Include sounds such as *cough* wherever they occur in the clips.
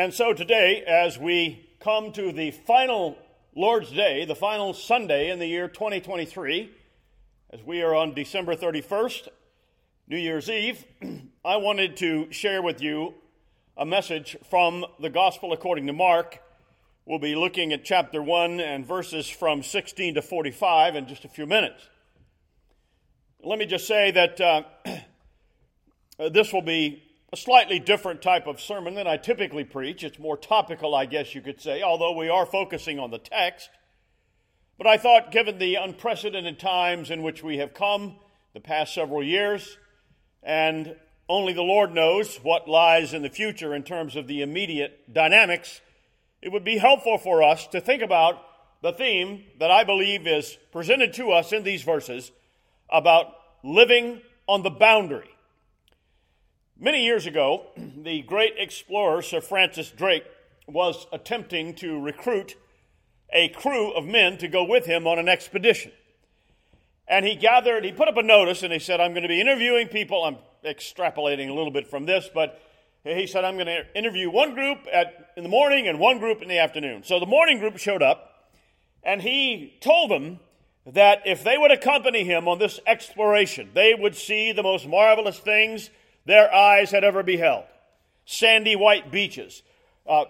And so today, as we come to the final Lord's Day, the final Sunday in the year 2023, as we are on December 31st, New Year's Eve, *clears throat* I wanted to share with you a message from the Gospel according to Mark. We'll be looking at chapter 1 and verses from 16 to 45 in just a few minutes. Let me just say that uh, *clears throat* this will be a slightly different type of sermon than I typically preach. It's more topical, I guess you could say, although we are focusing on the text. But I thought, given the unprecedented times in which we have come the past several years, and only the Lord knows what lies in the future in terms of the immediate dynamics, it would be helpful for us to think about the theme that I believe is presented to us in these verses about living on the boundary. Many years ago, *clears throat* the great explorer Sir Francis Drake was attempting to recruit a crew of men to go with him on an expedition. And he gathered, he put up a notice and he said, I'm going to be interviewing people. I'm extrapolating a little bit from this, but he said, I'm going to interview one group at, in the morning and one group in the afternoon. So the morning group showed up and he told them that if they would accompany him on this exploration, they would see the most marvelous things their eyes had ever beheld sandy white beaches, uh,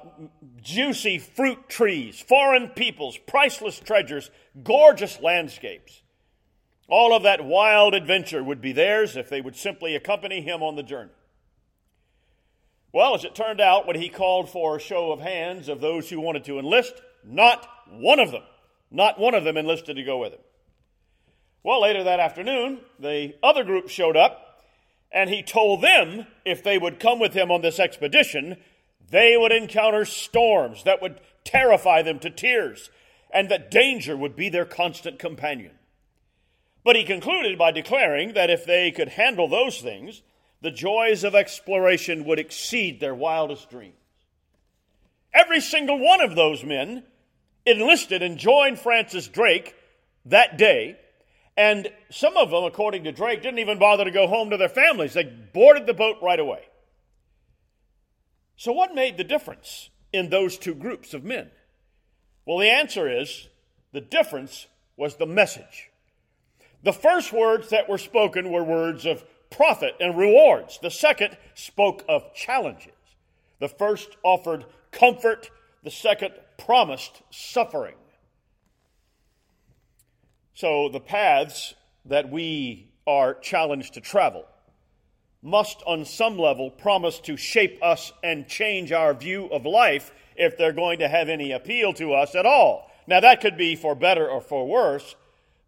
juicy fruit trees, foreign peoples, priceless treasures, gorgeous landscapes. All of that wild adventure would be theirs if they would simply accompany him on the journey. Well, as it turned out, when he called for a show of hands of those who wanted to enlist, not one of them, not one of them enlisted to go with him. Well, later that afternoon, the other group showed up and he told them if they would come with him on this expedition, they would encounter storms that would terrify them to tears, and that danger would be their constant companion. But he concluded by declaring that if they could handle those things, the joys of exploration would exceed their wildest dreams. Every single one of those men enlisted and joined Francis Drake that day and some of them, according to Drake, didn't even bother to go home to their families. They boarded the boat right away. So, what made the difference in those two groups of men? Well, the answer is the difference was the message. The first words that were spoken were words of profit and rewards. The second spoke of challenges. The first offered comfort, the second promised suffering. So the paths that we are challenged to travel must, on some level, promise to shape us and change our view of life if they're going to have any appeal to us at all. Now, that could be for better or for worse,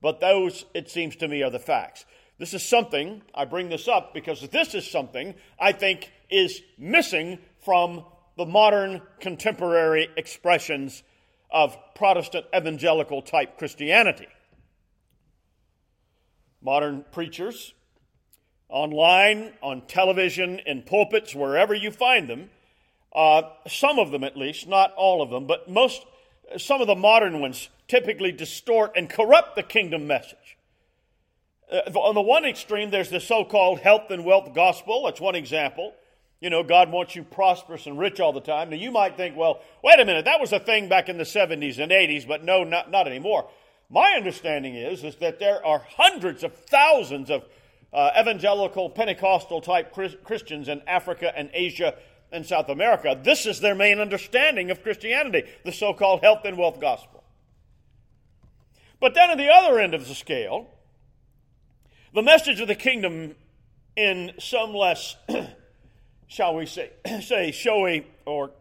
but those, it seems to me, are the facts. This is something, I bring this up because this is something I think is missing from the modern contemporary expressions of Protestant evangelical type Christianity modern preachers, online, on television, in pulpits, wherever you find them. Uh, some of them, at least, not all of them, but most, some of the modern ones typically distort and corrupt the kingdom message. Uh, on the one extreme, there's the so called health and wealth gospel. That's one example. You know, God wants you prosperous and rich all the time. Now, you might think, well, wait a minute, that was a thing back in the 70s and 80s, but no, not, not anymore. My understanding is, is that there are hundreds of thousands of uh, evangelical Pentecostal type Christians in Africa and Asia and South America. This is their main understanding of Christianity, the so called health and wealth gospel. But then at the other end of the scale, the message of the kingdom in some less, *clears throat* shall we say, *clears throat* say showy or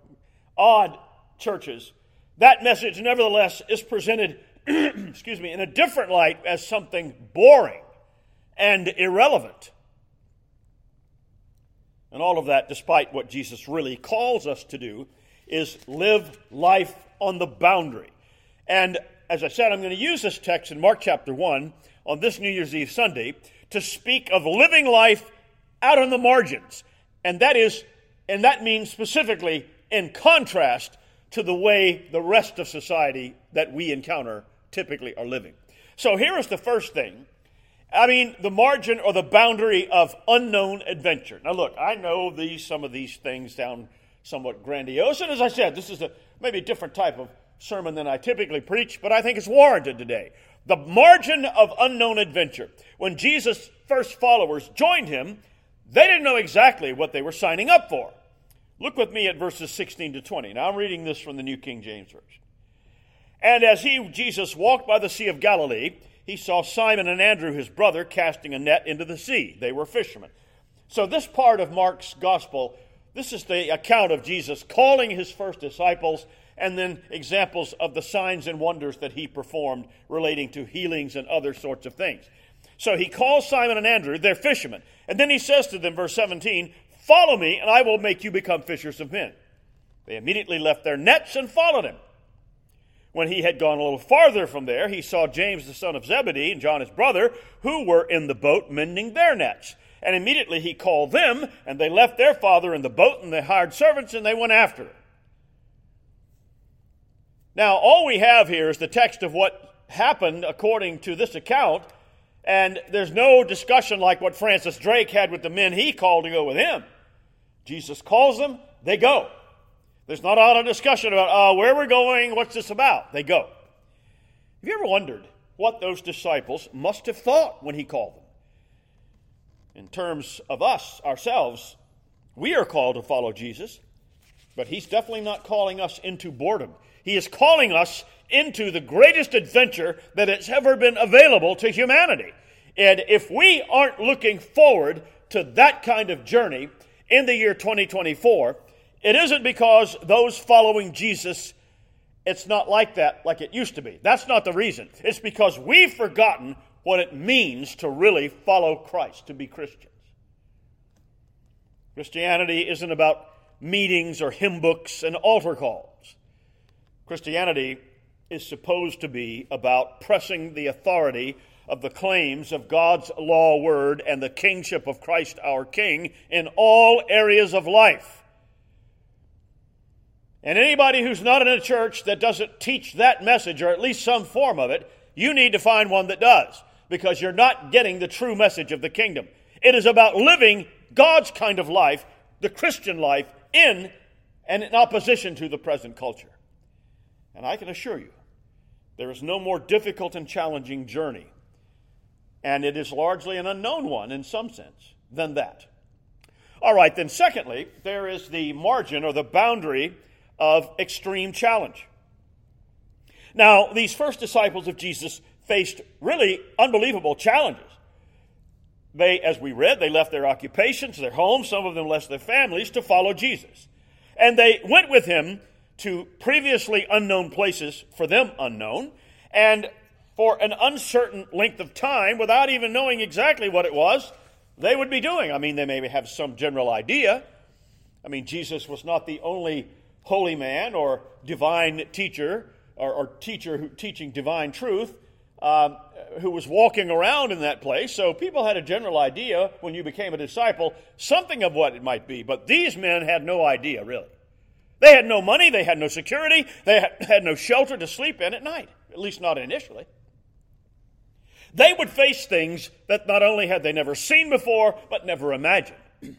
odd churches, that message nevertheless is presented *clears throat* excuse me, in a different light as something boring and irrelevant. And all of that, despite what Jesus really calls us to do, is live life on the boundary. And as I said, I'm going to use this text in Mark chapter 1 on this New Year's Eve Sunday to speak of living life out on the margins. And that is, and that means specifically in contrast to the way the rest of society that we encounter typically are living. So here is the first thing. I mean, the margin or the boundary of unknown adventure. Now, look, I know these some of these things sound somewhat grandiose. And as I said, this is a maybe a different type of sermon than I typically preach, but I think it's warranted today. The margin of unknown adventure. When Jesus' first followers joined him, they didn't know exactly what they were signing up for. Look with me at verses 16 to 20. Now I'm reading this from the New King James Version. And as he, Jesus, walked by the Sea of Galilee, he saw Simon and Andrew, his brother, casting a net into the sea. They were fishermen. So, this part of Mark's gospel, this is the account of Jesus calling his first disciples and then examples of the signs and wonders that he performed relating to healings and other sorts of things. So he calls Simon and Andrew, they're fishermen. And then he says to them, verse 17, Follow me, and I will make you become fishers of men. They immediately left their nets and followed him. When he had gone a little farther from there, he saw James the son of Zebedee and John his brother, who were in the boat mending their nets. And immediately he called them, and they left their father in the boat, and they hired servants, and they went after. Now, all we have here is the text of what happened according to this account, and there's no discussion like what Francis Drake had with the men he called to go with him. Jesus calls them, they go. There's not a lot of discussion about uh, where we're going, what's this about. They go. Have you ever wondered what those disciples must have thought when he called them? In terms of us, ourselves, we are called to follow Jesus, but he's definitely not calling us into boredom. He is calling us into the greatest adventure that has ever been available to humanity. And if we aren't looking forward to that kind of journey in the year 2024, it isn't because those following Jesus, it's not like that like it used to be. That's not the reason. It's because we've forgotten what it means to really follow Christ, to be Christians. Christianity isn't about meetings or hymn books and altar calls. Christianity is supposed to be about pressing the authority of the claims of God's law word and the kingship of Christ our King in all areas of life. And anybody who's not in a church that doesn't teach that message, or at least some form of it, you need to find one that does, because you're not getting the true message of the kingdom. It is about living God's kind of life, the Christian life, in and in opposition to the present culture. And I can assure you, there is no more difficult and challenging journey, and it is largely an unknown one in some sense, than that. All right, then, secondly, there is the margin or the boundary of extreme challenge. Now, these first disciples of Jesus faced really unbelievable challenges. They, as we read, they left their occupations, their homes, some of them left their families to follow Jesus. And they went with him to previously unknown places, for them unknown, and for an uncertain length of time, without even knowing exactly what it was they would be doing. I mean, they may have some general idea. I mean, Jesus was not the only holy man or divine teacher or, or teacher who, teaching divine truth um, who was walking around in that place. So people had a general idea when you became a disciple, something of what it might be. But these men had no idea, really. They had no money, they had no security, they had no shelter to sleep in at night, at least not initially. They would face things that not only had they never seen before, but never imagined. *clears throat*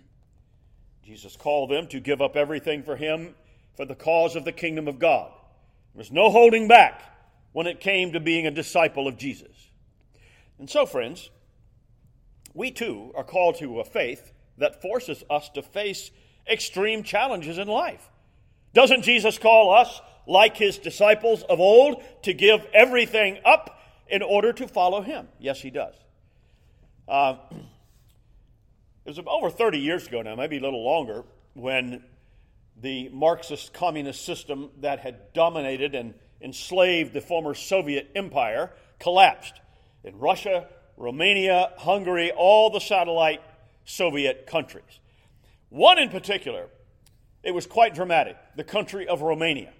Jesus called them to give up everything for him for the cause of the kingdom of God. There was no holding back when it came to being a disciple of Jesus. And so, friends, we too are called to a faith that forces us to face extreme challenges in life. Doesn't Jesus call us, like his disciples of old, to give everything up in order to follow him? Yes, he does. Uh, *clears throat* it was over 30 years ago now, maybe a little longer, when the Marxist communist system that had dominated and enslaved the former Soviet empire collapsed. In Russia, Romania, Hungary, all the satellite Soviet countries. One in particular, it was quite dramatic the country of Romania.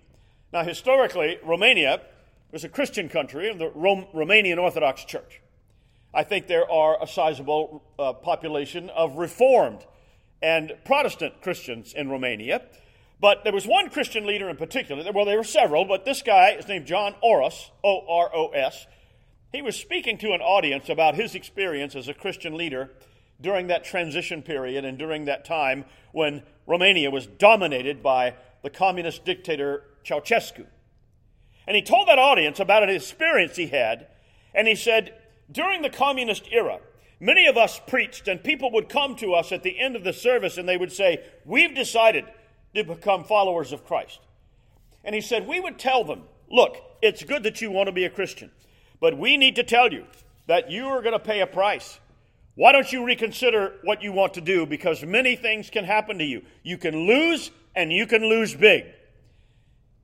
Now, historically, Romania was a Christian country of the Romanian Orthodox Church. I think there are a sizable uh, population of Reformed and Protestant Christians in Romania. But there was one Christian leader in particular. Well, there were several, but this guy is named John Oros, O R O S. He was speaking to an audience about his experience as a Christian leader during that transition period and during that time when Romania was dominated by the communist dictator Ceausescu. And he told that audience about an experience he had, and he said, During the communist era, many of us preached, and people would come to us at the end of the service and they would say, We've decided to become followers of Christ. And he said, We would tell them, Look, it's good that you want to be a Christian, but we need to tell you that you are going to pay a price. Why don't you reconsider what you want to do? Because many things can happen to you. You can lose, and you can lose big.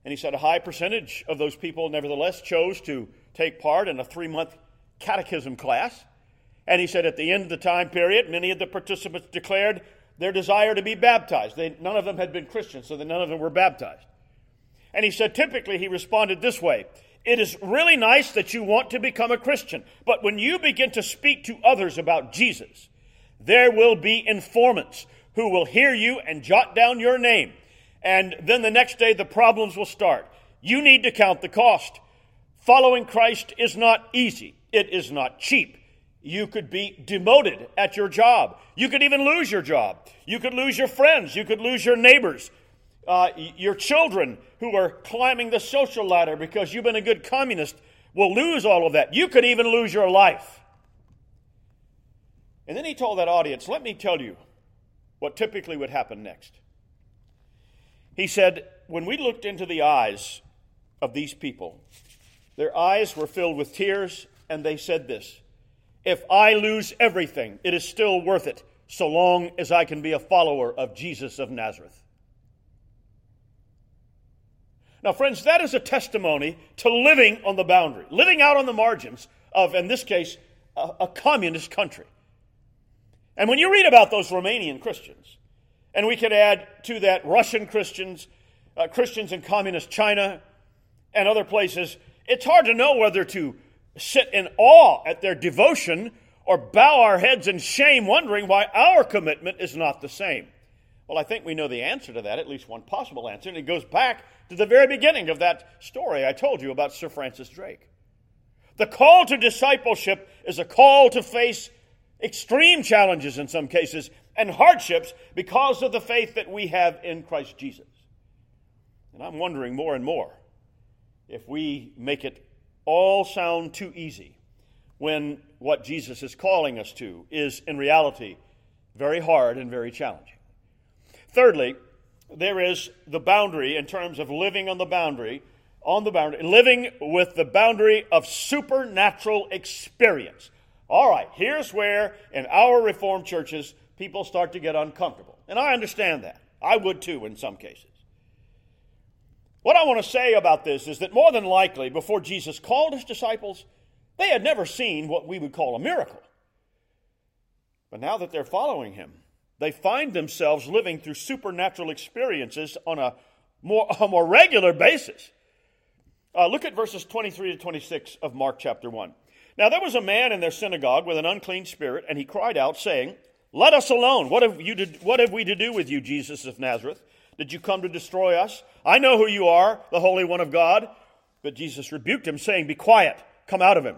And he said a high percentage of those people, nevertheless, chose to take part in a three month catechism class. And he said at the end of the time period, many of the participants declared their desire to be baptized. They, none of them had been Christians, so that none of them were baptized. And he said typically he responded this way It is really nice that you want to become a Christian, but when you begin to speak to others about Jesus, there will be informants who will hear you and jot down your name and then the next day, the problems will start. You need to count the cost. Following Christ is not easy, it is not cheap. You could be demoted at your job. You could even lose your job. You could lose your friends. You could lose your neighbors. Uh, your children who are climbing the social ladder because you've been a good communist will lose all of that. You could even lose your life. And then he told that audience, let me tell you what typically would happen next. He said, When we looked into the eyes of these people, their eyes were filled with tears, and they said this If I lose everything, it is still worth it, so long as I can be a follower of Jesus of Nazareth. Now, friends, that is a testimony to living on the boundary, living out on the margins of, in this case, a, a communist country. And when you read about those Romanian Christians, and we could add to that Russian Christians, uh, Christians in communist China, and other places. It's hard to know whether to sit in awe at their devotion or bow our heads in shame, wondering why our commitment is not the same. Well, I think we know the answer to that, at least one possible answer, and it goes back to the very beginning of that story I told you about Sir Francis Drake. The call to discipleship is a call to face extreme challenges in some cases and hardships because of the faith that we have in Christ Jesus. And I'm wondering more and more if we make it all sound too easy when what Jesus is calling us to is in reality very hard and very challenging. Thirdly, there is the boundary in terms of living on the boundary, on the boundary, living with the boundary of supernatural experience. All right, here's where in our Reformed churches people start to get uncomfortable. And I understand that. I would too in some cases. What I want to say about this is that more than likely, before Jesus called his disciples, they had never seen what we would call a miracle. But now that they're following him, they find themselves living through supernatural experiences on a more, *laughs* a more regular basis. Uh, look at verses 23 to 26 of Mark chapter 1. Now there was a man in their synagogue with an unclean spirit, and he cried out, saying, let us alone. What have, you to, what have we to do with you, Jesus of Nazareth? Did you come to destroy us? I know who you are, the Holy One of God. But Jesus rebuked him, saying, Be quiet, come out of him.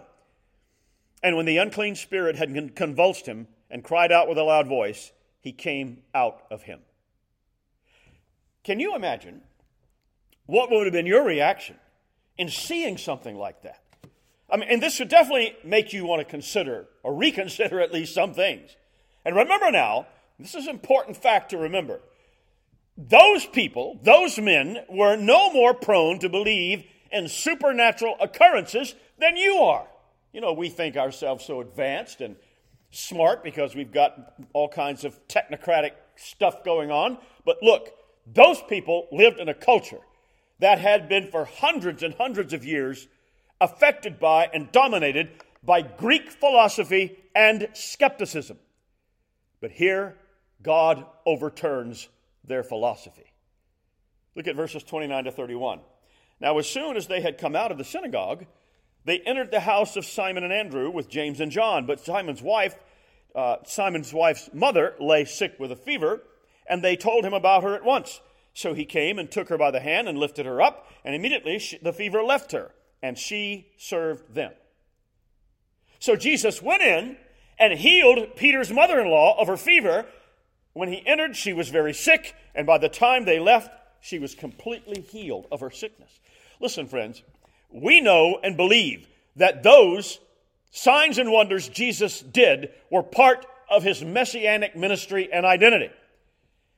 And when the unclean spirit had convulsed him and cried out with a loud voice, he came out of him. Can you imagine what would have been your reaction in seeing something like that? I mean, and this would definitely make you want to consider or reconsider at least some things. And remember now, this is an important fact to remember. Those people, those men, were no more prone to believe in supernatural occurrences than you are. You know, we think ourselves so advanced and smart because we've got all kinds of technocratic stuff going on. But look, those people lived in a culture that had been for hundreds and hundreds of years affected by and dominated by Greek philosophy and skepticism. But here, God overturns their philosophy. Look at verses 29 to 31. Now, as soon as they had come out of the synagogue, they entered the house of Simon and Andrew with James and John. But Simon's wife, uh, Simon's wife's mother, lay sick with a fever, and they told him about her at once. So he came and took her by the hand and lifted her up, and immediately she, the fever left her, and she served them. So Jesus went in and healed Peter's mother in law of her fever, when he entered, she was very sick, and by the time they left, she was completely healed of her sickness. Listen, friends, we know and believe that those signs and wonders Jesus did were part of his messianic ministry and identity.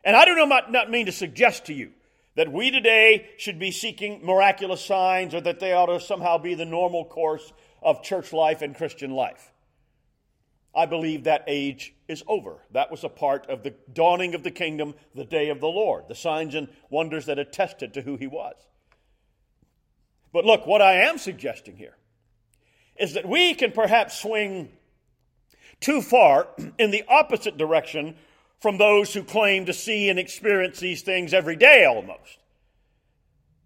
And I do not, not mean to suggest to you that we today should be seeking miraculous signs or that they ought to somehow be the normal course of church life and Christian life. I believe that age is over. That was a part of the dawning of the kingdom, the day of the Lord, the signs and wonders that attested to who he was. But look, what I am suggesting here is that we can perhaps swing too far *clears throat* in the opposite direction from those who claim to see and experience these things every day almost.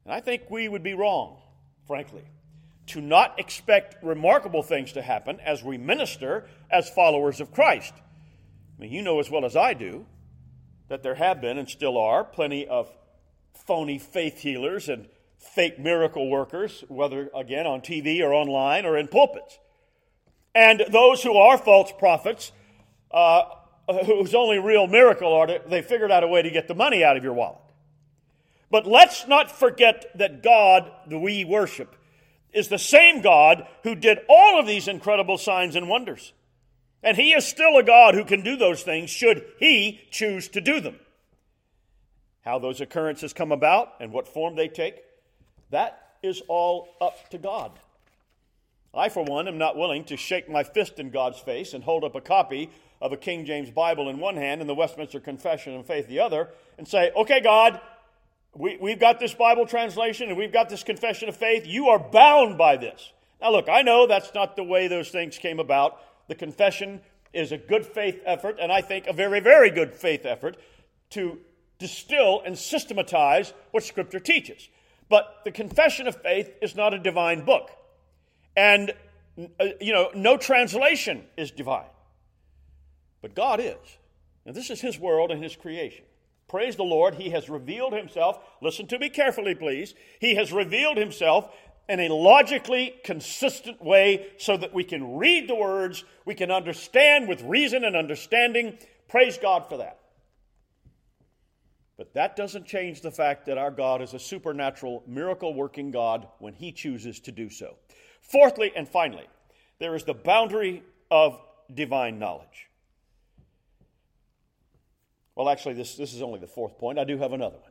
And I think we would be wrong, frankly to not expect remarkable things to happen as we minister as followers of Christ. I mean, you know as well as I do that there have been and still are plenty of phony faith healers and fake miracle workers, whether again on TV or online or in pulpits. And those who are false prophets, uh, *laughs* whose only real miracle are they figured out a way to get the money out of your wallet. But let's not forget that God, the we worship, is the same God who did all of these incredible signs and wonders. And He is still a God who can do those things should He choose to do them. How those occurrences come about and what form they take, that is all up to God. I, for one, am not willing to shake my fist in God's face and hold up a copy of a King James Bible in one hand and the Westminster Confession of Faith the other and say, okay, God, we, we've got this Bible translation and we've got this confession of faith. You are bound by this. Now, look, I know that's not the way those things came about. The confession is a good faith effort, and I think a very, very good faith effort to distill and systematize what Scripture teaches. But the confession of faith is not a divine book. And, uh, you know, no translation is divine. But God is. And this is His world and His creation. Praise the Lord, He has revealed Himself. Listen to me carefully, please. He has revealed Himself in a logically consistent way so that we can read the words, we can understand with reason and understanding. Praise God for that. But that doesn't change the fact that our God is a supernatural, miracle working God when He chooses to do so. Fourthly and finally, there is the boundary of divine knowledge. Well, actually, this, this is only the fourth point. I do have another one.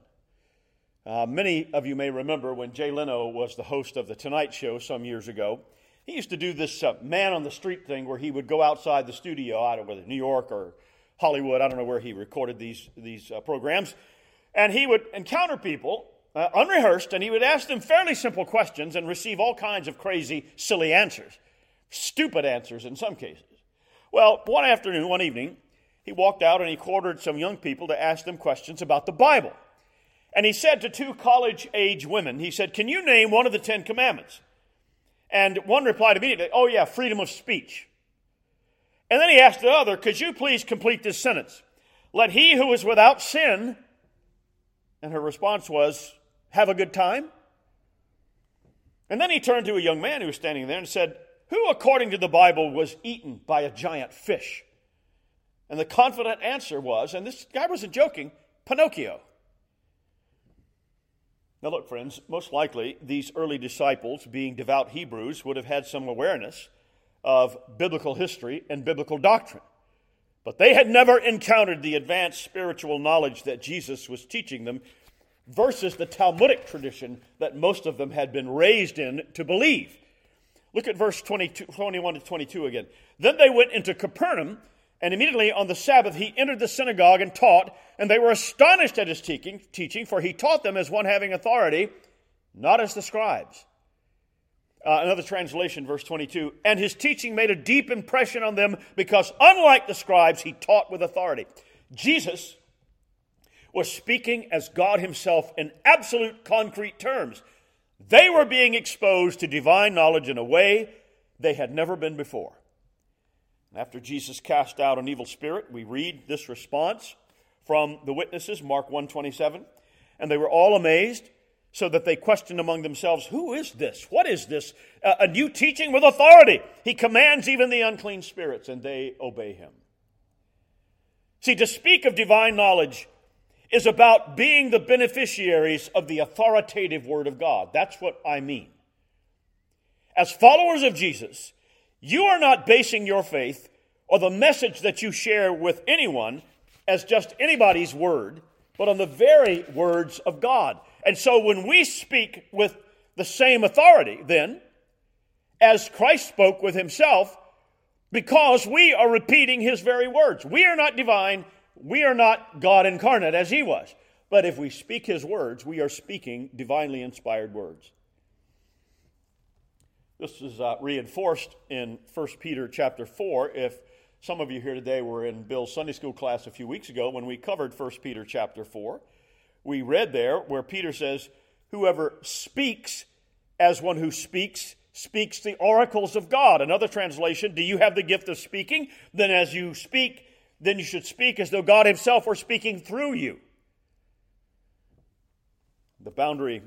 Uh, many of you may remember when Jay Leno was the host of The Tonight Show some years ago. He used to do this uh, man on the street thing where he would go outside the studio, I don't know whether New York or Hollywood, I don't know where he recorded these, these uh, programs, and he would encounter people uh, unrehearsed and he would ask them fairly simple questions and receive all kinds of crazy, silly answers, stupid answers in some cases. Well, one afternoon, one evening, he walked out and he quartered some young people to ask them questions about the Bible. And he said to two college age women, he said, Can you name one of the Ten Commandments? And one replied immediately, Oh, yeah, freedom of speech. And then he asked the other, Could you please complete this sentence? Let he who is without sin, and her response was, Have a good time. And then he turned to a young man who was standing there and said, Who, according to the Bible, was eaten by a giant fish? And the confident answer was, and this guy wasn't joking, Pinocchio. Now, look, friends, most likely these early disciples, being devout Hebrews, would have had some awareness of biblical history and biblical doctrine. But they had never encountered the advanced spiritual knowledge that Jesus was teaching them versus the Talmudic tradition that most of them had been raised in to believe. Look at verse 22, 21 to 22 again. Then they went into Capernaum and immediately on the Sabbath, he entered the synagogue and taught, and they were astonished at his teaching, for he taught them as one having authority, not as the scribes. Uh, another translation, verse 22, and his teaching made a deep impression on them because, unlike the scribes, he taught with authority. Jesus was speaking as God himself in absolute concrete terms. They were being exposed to divine knowledge in a way they had never been before. After Jesus cast out an evil spirit, we read this response from the witnesses, Mark 127. And they were all amazed, so that they questioned among themselves, Who is this? What is this? A new teaching with authority. He commands even the unclean spirits, and they obey him. See, to speak of divine knowledge is about being the beneficiaries of the authoritative Word of God. That's what I mean. As followers of Jesus, you are not basing your faith or the message that you share with anyone as just anybody's word, but on the very words of God. And so when we speak with the same authority, then, as Christ spoke with himself, because we are repeating his very words. We are not divine, we are not God incarnate as he was. But if we speak his words, we are speaking divinely inspired words. This is uh, reinforced in 1 Peter chapter 4. If some of you here today were in Bill's Sunday school class a few weeks ago when we covered 1 Peter chapter 4, we read there where Peter says, Whoever speaks as one who speaks, speaks the oracles of God. Another translation, do you have the gift of speaking? Then as you speak, then you should speak as though God Himself were speaking through you. The boundary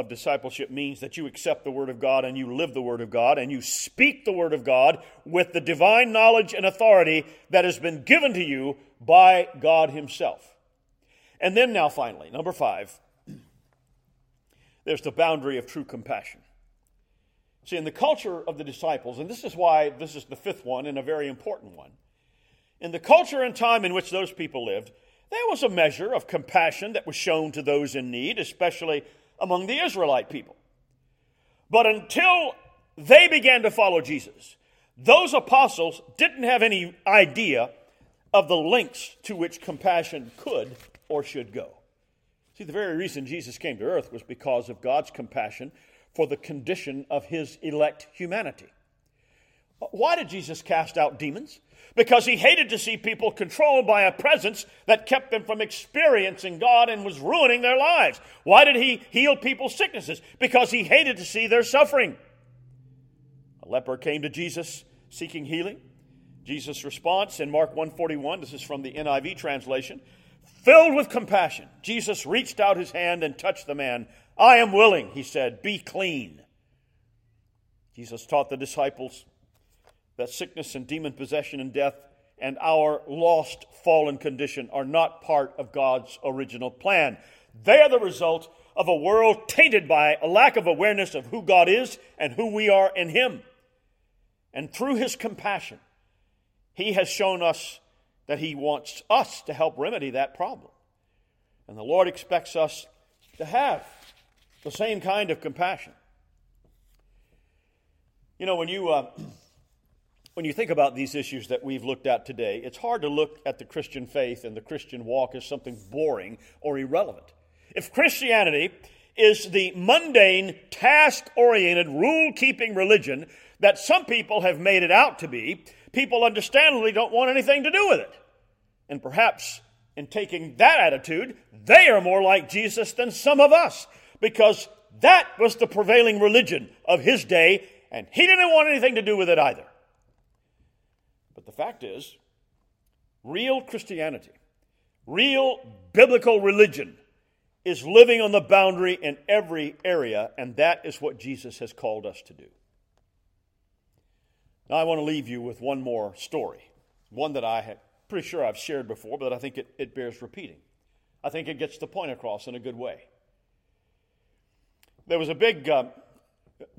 of discipleship means that you accept the Word of God and you live the Word of God and you speak the Word of God with the divine knowledge and authority that has been given to you by God Himself. And then, now finally, number five, *clears throat* there's the boundary of true compassion. See, in the culture of the disciples, and this is why this is the fifth one and a very important one, in the culture and time in which those people lived, there was a measure of compassion that was shown to those in need, especially among the Israelite people. But until they began to follow Jesus, those apostles didn't have any idea of the lengths to which compassion could or should go. See, the very reason Jesus came to earth was because of God's compassion for the condition of his elect humanity. Why did Jesus cast out demons? Because he hated to see people controlled by a presence that kept them from experiencing God and was ruining their lives. Why did he heal people's sicknesses? Because he hated to see their suffering. A leper came to Jesus seeking healing. Jesus' response in Mark 141, this is from the NIV translation, filled with compassion, Jesus reached out his hand and touched the man. I am willing, he said, be clean. Jesus taught the disciples that sickness and demon possession and death and our lost, fallen condition are not part of God's original plan. They are the result of a world tainted by a lack of awareness of who God is and who we are in Him. And through His compassion, He has shown us that He wants us to help remedy that problem. And the Lord expects us to have the same kind of compassion. You know, when you. Uh, *clears throat* when you think about these issues that we've looked at today, it's hard to look at the Christian faith and the Christian walk as something boring or irrelevant. If Christianity is the mundane, task oriented, rule keeping religion that some people have made it out to be, people understandably don't want anything to do with it. And perhaps in taking that attitude, they are more like Jesus than some of us, because that was the prevailing religion of his day, and he didn't want anything to do with it either. But the fact is, real Christianity, real biblical religion, is living on the boundary in every area, and that is what Jesus has called us to do. Now, I want to leave you with one more story, one that I have pretty sure I've shared before, but I think it, it bears repeating. I think it gets the point across in a good way. There was a big, uh,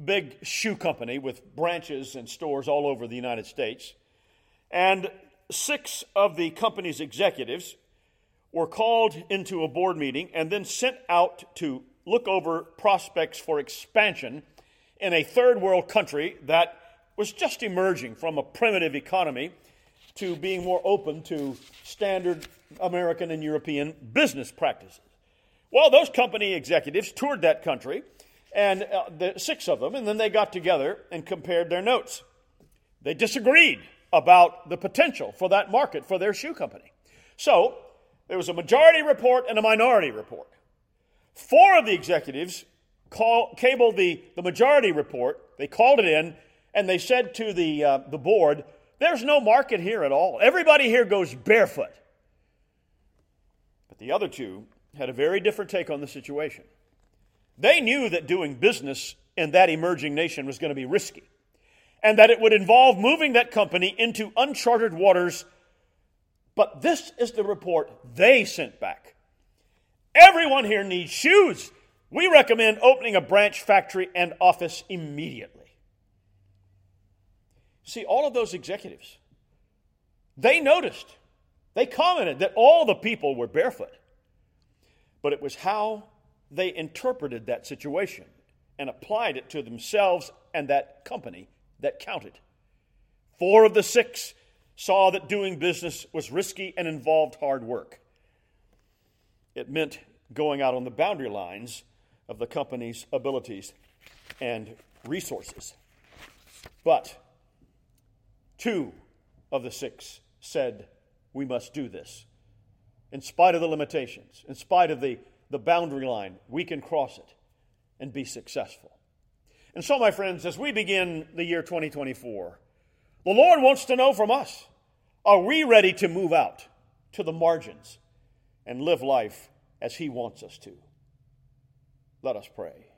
big shoe company with branches and stores all over the United States. And six of the company's executives were called into a board meeting and then sent out to look over prospects for expansion in a third world country that was just emerging from a primitive economy to being more open to standard American and European business practices. Well, those company executives toured that country, and uh, the six of them, and then they got together and compared their notes. They disagreed about the potential for that market for their shoe company. So there was a majority report and a minority report. Four of the executives call, cabled the, the majority report, they called it in, and they said to the, uh, the board, There's no market here at all. Everybody here goes barefoot. But the other two had a very different take on the situation. They knew that doing business in that emerging nation was going to be risky and that it would involve moving that company into uncharted waters But this is the report they sent back. Everyone here needs shoes. We recommend opening a branch factory and office immediately. See, all of those executives, they noticed, they commented that all the people were barefoot. But it was how they interpreted that situation and applied it to themselves and that company that counted. Four of the six saw that doing business was risky and involved hard work. It meant going out on the boundary lines of the company's abilities and resources. But two of the six said, We must do this. In spite of the limitations, in spite of the, the boundary line, we can cross it and be successful. And so, my friends, as we begin the year 2024, the Lord wants to know from us are we ready to move out to the margins and live life as He wants us to? Let us pray.